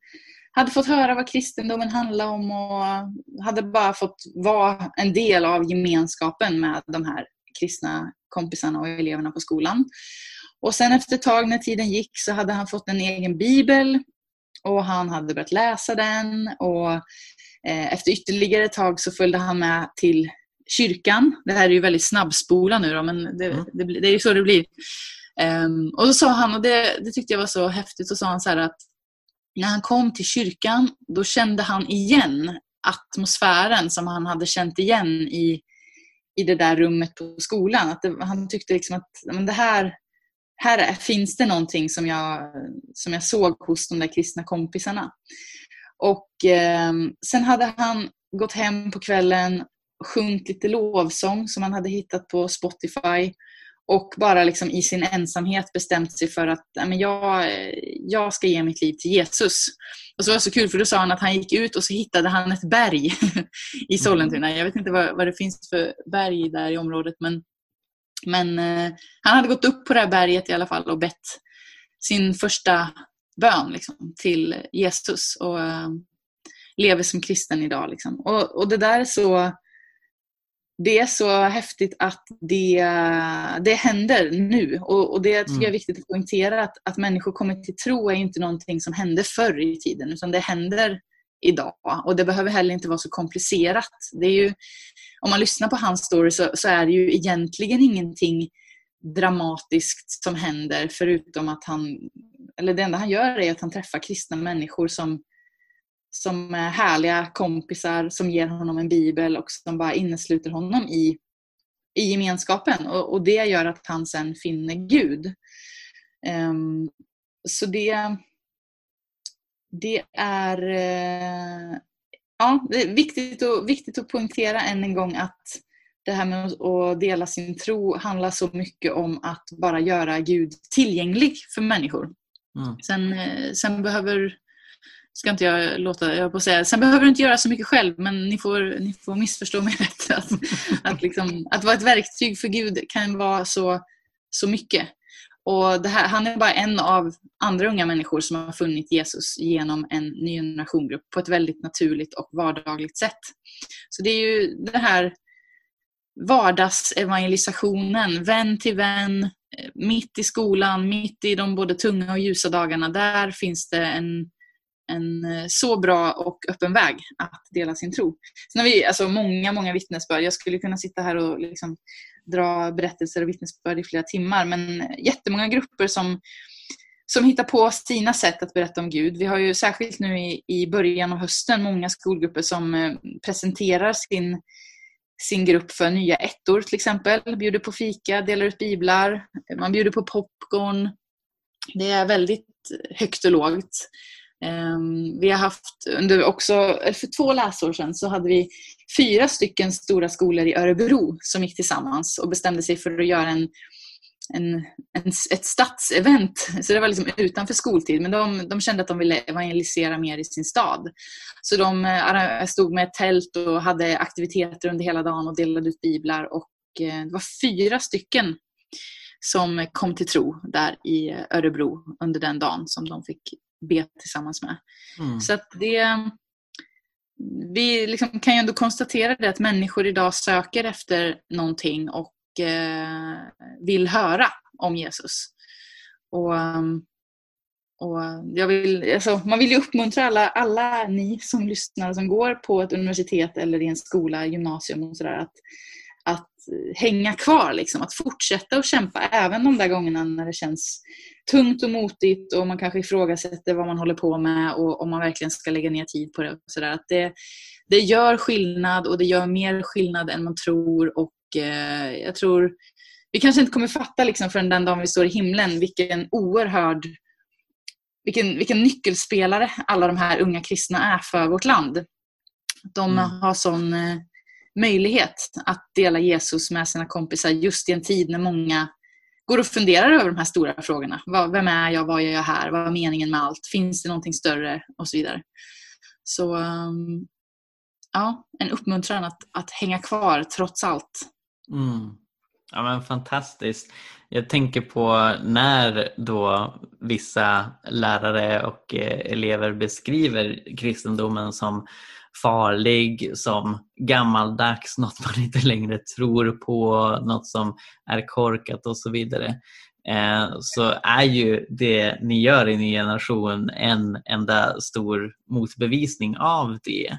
hade fått höra vad kristendomen handlade om och hade bara fått vara en del av gemenskapen med de här kristna kompisarna och eleverna på skolan. Och sen efter ett tag när tiden gick så hade han fått en egen bibel och han hade börjat läsa den och eh, efter ytterligare ett tag så följde han med till kyrkan. Det här är ju väldigt snabbspola nu då, men det, mm. det, det är ju så det blir. Um, och då sa han, och det, det, tyckte jag var så häftigt, så sa han så att när han kom till kyrkan då kände han igen atmosfären som han hade känt igen i, i det där rummet på skolan. Att det, han tyckte liksom att men det här, här är, finns det någonting som jag, som jag såg hos de där kristna kompisarna. Och eh, Sen hade han gått hem på kvällen, sjungit lite lovsång som han hade hittat på Spotify och bara liksom i sin ensamhet bestämt sig för att men jag, jag ska ge mitt liv till Jesus. Och så var det så kul för då sa han att han gick ut och så hittade han ett berg [laughs] i Sollentuna. Jag vet inte vad, vad det finns för berg där i området men, men eh, han hade gått upp på det här berget i alla fall och bett sin första bön liksom, till Jesus och eh, lever som kristen idag. Liksom. Och, och det där är så det är så häftigt att det, det händer nu. Och, och det tycker jag är mm. viktigt att poängtera att, att människor kommer till tro är inte någonting som hände förr i tiden utan det händer idag. Och det behöver heller inte vara så komplicerat. Det är ju, om man lyssnar på hans story så, så är det ju egentligen ingenting dramatiskt som händer förutom att han, eller det enda han gör är att han träffar kristna människor som, som är härliga kompisar som ger honom en bibel och som bara innesluter honom i, i gemenskapen och, och det gör att han sen finner Gud. Um, så det, det är, uh, ja, det är viktigt, och, viktigt att poängtera än en gång att det här med att dela sin tro handlar så mycket om att bara göra Gud tillgänglig för människor. Mm. Sen, eh, sen behöver ska inte jag låta, jag på säga, sen behöver du inte göra så mycket själv men ni får, ni får missförstå mig [laughs] rätt. Att, att, liksom, att vara ett verktyg för Gud kan vara så, så mycket. Och det här, han är bara en av andra unga människor som har funnit Jesus genom en ny generationgrupp på ett väldigt naturligt och vardagligt sätt. Så det är ju den här vardagsevangelisationen, vän till vän, mitt i skolan, mitt i de både tunga och ljusa dagarna. Där finns det en, en eh, så bra och öppen väg att dela sin tro. Sen har vi alltså många, många vittnesbörd. Jag skulle kunna sitta här och liksom dra berättelser och vittnesbörd i flera timmar, men jättemånga grupper som som hittar på sina sätt att berätta om Gud. Vi har ju särskilt nu i, i början av hösten många skolgrupper som eh, presenterar sin sin grupp för nya ettor till exempel. Bjuder på fika, delar ut biblar, man bjuder på popcorn. Det är väldigt högt och lågt. Ehm, vi har haft, under också, för två läsår sedan så hade vi fyra stycken stora skolor i Örebro som gick tillsammans och bestämde sig för att göra en en, en, ett stadsevent. Så det var liksom utanför skoltid. Men de, de kände att de ville evangelisera mer i sin stad. Så de eh, stod med ett tält och hade aktiviteter under hela dagen och delade ut biblar. Och eh, det var fyra stycken som kom till tro där i Örebro under den dagen som de fick be tillsammans med. Mm. Så att det, vi liksom kan ju ändå konstatera det att människor idag söker efter någonting och eh, vill höra om Jesus. Och, och jag vill, alltså, man vill ju uppmuntra alla, alla ni som lyssnar som går på ett universitet eller i en skola, gymnasium och sådär att, hänga kvar, liksom, att fortsätta att kämpa även de där gångerna när det känns tungt och motigt och man kanske ifrågasätter vad man håller på med och om man verkligen ska lägga ner tid på det. Och så där. Att det, det gör skillnad och det gör mer skillnad än man tror och eh, jag tror vi kanske inte kommer fatta liksom förrän den dagen vi står i himlen vilken oerhörd vilken, vilken nyckelspelare alla de här unga kristna är för vårt land. De mm. har sån eh, möjlighet att dela Jesus med sina kompisar just i en tid när många går och funderar över de här stora frågorna. Vem är jag? Vad gör jag här? Vad är meningen med allt? Finns det någonting större? Och så vidare. Så ehm, ja, en uppmuntran att, att hänga kvar trots allt. Mm. Ja men fantastiskt. Jag tänker på när då vissa lärare och eh, elever beskriver kristendomen som farlig, som gammaldags, något man [laughs] inte längre tror på, något som är korkat och så vidare. Eh, så är ju det ni gör i Ny Generation en enda stor motbevisning av det.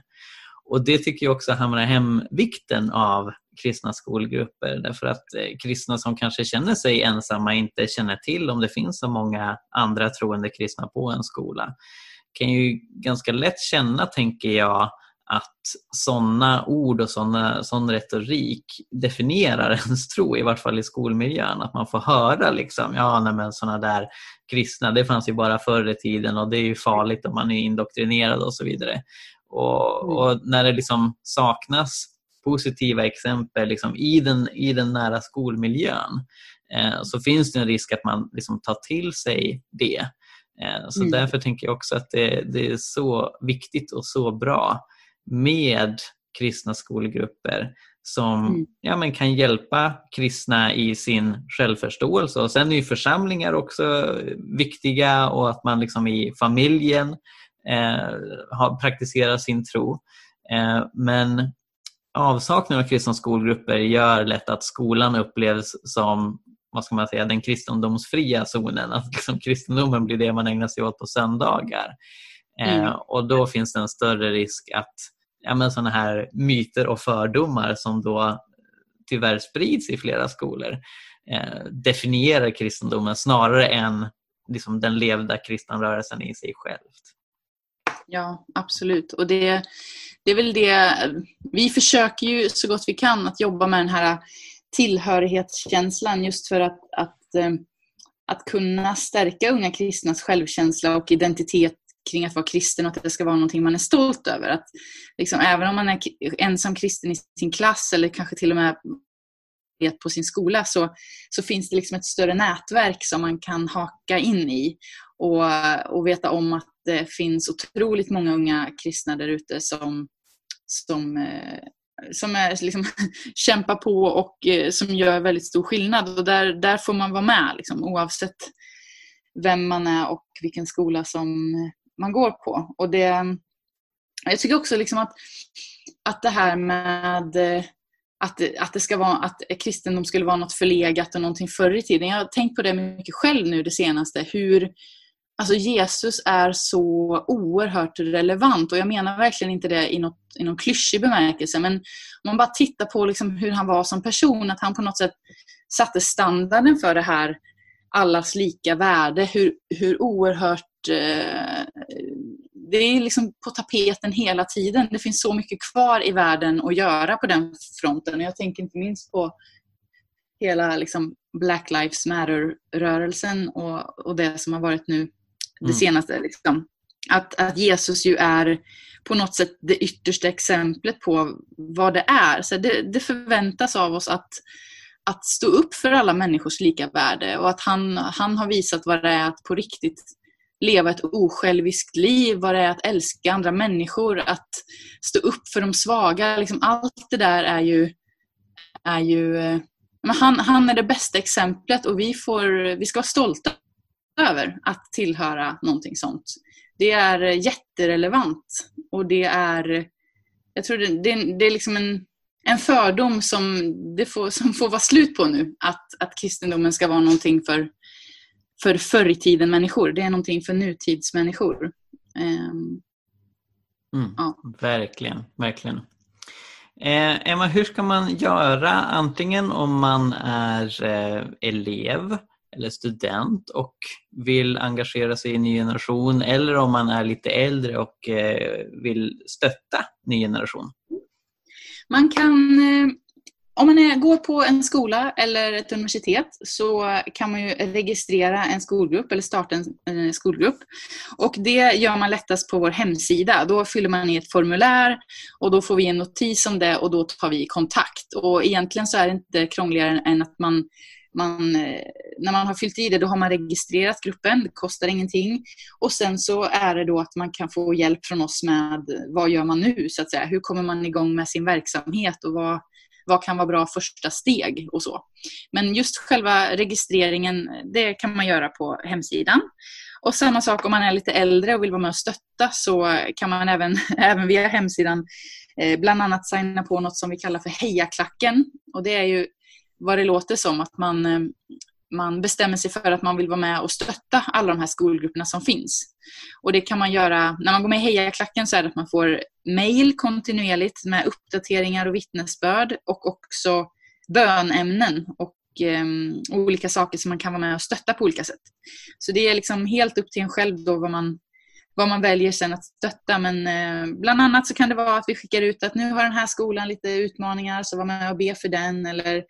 Och det tycker jag också hamnar hem vikten av kristna skolgrupper därför att eh, kristna som kanske känner sig ensamma inte känner till om det finns så många andra troende kristna på en skola. kan ju ganska lätt känna, tänker jag, att sådana ord och såna, sån retorik definierar ens tro, i vart fall i skolmiljön. Att man får höra liksom, ja nej men sådana där kristna, det fanns ju bara förr i tiden och det är ju farligt om man är indoktrinerad och så vidare. Och, mm. och när det liksom saknas positiva exempel liksom, i, den, i den nära skolmiljön eh, så finns det en risk att man liksom tar till sig det. Eh, så mm. därför tänker jag också att det, det, är så viktigt och så bra med kristna skolgrupper som mm. ja, men kan hjälpa kristna i sin självförståelse. Och sen är ju församlingar också viktiga och att man liksom i familjen eh, har, praktiserar sin tro. Eh, men avsaknaden av kristna skolgrupper gör lätt att skolan upplevs som vad ska man säga, den kristendomsfria zonen. Att liksom kristendomen blir det man ägnar sig åt på söndagar. Eh, mm. och då finns det en större risk att ja, men sådana här myter och fördomar som då tyvärr sprids i flera skolor eh, definierar kristendomen snarare än liksom, den levda kristenrörelsen i sig självt. Ja, absolut. Och det, det är väl det, vi försöker ju så gott vi kan att jobba med den här tillhörighetskänslan just för att, att, eh, att kunna stärka unga kristnas självkänsla och identitet kring att vara kristen och att det ska vara någonting man är stolt över. Att liksom, även om man är ensam kristen i sin klass eller kanske till och med på sin skola så, så finns det liksom ett större nätverk som man kan haka in i och, och veta om att det finns otroligt många unga kristna där ute som, som, eh, som är, liksom, [laughs] kämpar på och eh, som gör väldigt stor skillnad. Och där, där får man vara med liksom, oavsett vem man är och vilken skola som man går på. Och det, jag tycker också liksom att, att det här med eh, att, att, det ska vara, att kristendom skulle vara något förlegat och någonting förr i tiden. Jag har tänkt på det mycket själv nu det senaste. Hur alltså Jesus är så oerhört relevant och jag menar verkligen inte det i, något, i någon klyschig bemärkelse men om man bara tittar på liksom hur han var som person, att han på något sätt satte standarden för det här allas lika värde, hur, hur oerhört eh, det är liksom på tapeten hela tiden. Det finns så mycket kvar i världen att göra på den fronten. Jag tänker inte minst på hela liksom Black Lives Matter-rörelsen och, och det som har varit nu det mm. senaste. Liksom. Att, att Jesus ju är på något sätt det yttersta exemplet på vad det är. Så det, det förväntas av oss att, att stå upp för alla människors lika värde och att han, han har visat vad det är att på riktigt leva ett osjälviskt liv, vad det är att älska andra människor, att stå upp för de svaga. Liksom allt det där är ju, är ju eh, men han, han är det bästa exemplet och vi, får, vi ska vara stolta över att tillhöra någonting sånt. Det är jätterelevant och det är, jag tror det, det, det är liksom en, en fördom som, det får, som får vara slut på nu. Att, att kristendomen ska vara någonting för för förr i tiden människor. Det är någonting för nutidsmänniskor. Um, mm, ja. Verkligen, verkligen. Eh, Emma, hur ska man göra antingen om man är eh, elev eller student och vill engagera sig i ny generation eller om man är lite äldre och eh, vill stötta ny generation? Man kan eh, om man är, går på en skola eller ett universitet så kan man ju registrera en skolgrupp eller starta en skolgrupp. Och det gör man lättast på vår hemsida. Då fyller man i ett formulär och då får vi en notis om det och då tar vi kontakt. Och egentligen så är det inte krångligare än att man man, eh, när man har fyllt i det, då har man registrerat gruppen, det kostar ingenting. Och sen så är det då att man kan få hjälp från oss med vad gör man nu, så att säga. Hur kommer man igång med sin verksamhet och vad, vad kan vara bra första steg och så. Men just själva registreringen, det kan man göra på hemsidan. Och samma sak om man är lite äldre och vill vara med och stötta så kan man även, [laughs] även via hemsidan eh, bland annat signa på något som vi kallar för Hejaklacken. Och det är ju vad det låter som att man eh, man bestämmer sig för att man vill vara med och stötta alla de här skolgrupperna som finns. Och det kan man göra, när man går med i Hejaklacken så är det att man får mail kontinuerligt med uppdateringar och vittnesbörd och också bönämnen och um, olika saker som man kan vara med och stötta på olika sätt. Så det är liksom helt upp till en själv då vad man, vad man väljer sen att stötta. Men eh, bland annat så kan det vara att vi skickar ut att nu har den här skolan lite utmaningar så var med och be för den. Eller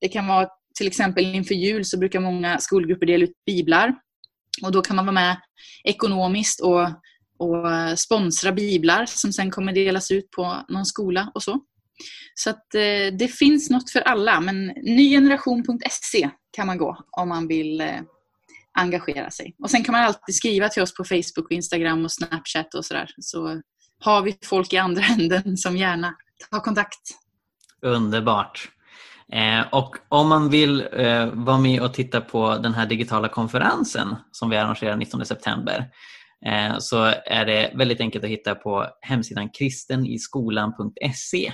det kan vara till exempel inför jul så brukar många skolgrupper dela ut biblar. Och då kan man vara med ekonomiskt och, och sponsra biblar som sen kommer delas ut på någon skola och så. Så att eh, det finns något för alla. Men nygeneration.se kan man gå om man vill eh, engagera sig. Och sen kan man alltid skriva till oss på Facebook, Instagram och Snapchat och sådär. Så har vi folk i andra [laughs] änden som gärna tar kontakt. Underbart. Eh, och om man vill eh, vara med och titta på den här digitala konferensen som vi arrangerar 19 september eh, så är det väldigt enkelt att hitta på hemsidan kristeniskolan.se.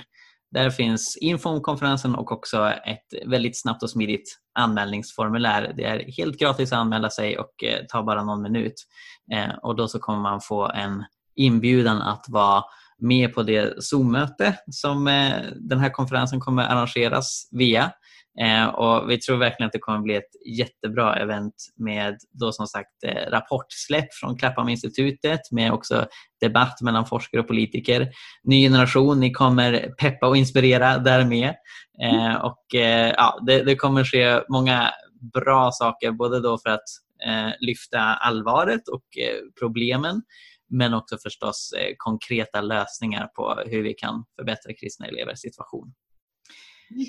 Där finns info om konferensen och också ett väldigt snabbt och smidigt anmälningsformulär. Det är helt gratis att anmäla sig och eh, tar bara någon minut. Eh, och då så kommer man få en inbjudan att vara med på det Zoom-möte som eh, den här konferensen kommer arrangeras via. Eh, och vi tror verkligen att det kommer bli ett jättebra event med då som sagt eh, rapportsläpp från Klapphamninstitutet med också debatt mellan forskare och politiker. Ny generation, ni kommer peppa och inspirera därmed. Mm. och ja, det, det, kommer ske många bra saker både då för att eh, lyfta allvaret och eh, problemen men också förstås konkreta lösningar på hur vi kan förbättra kristna elevers situation.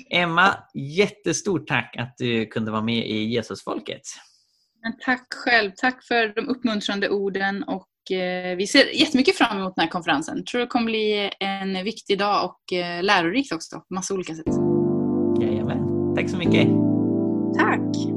Emma, jättestort tack att du kunde vara med i Jesusfolket. Tack själv. Tack för de uppmuntrande orden och eh, vi ser jättemycket fram emot den här konferensen. Jag tror det kommer bli en viktig dag och eh, lärorikt också på massa olika sätt. Jajamän. Tack så mycket. Tack.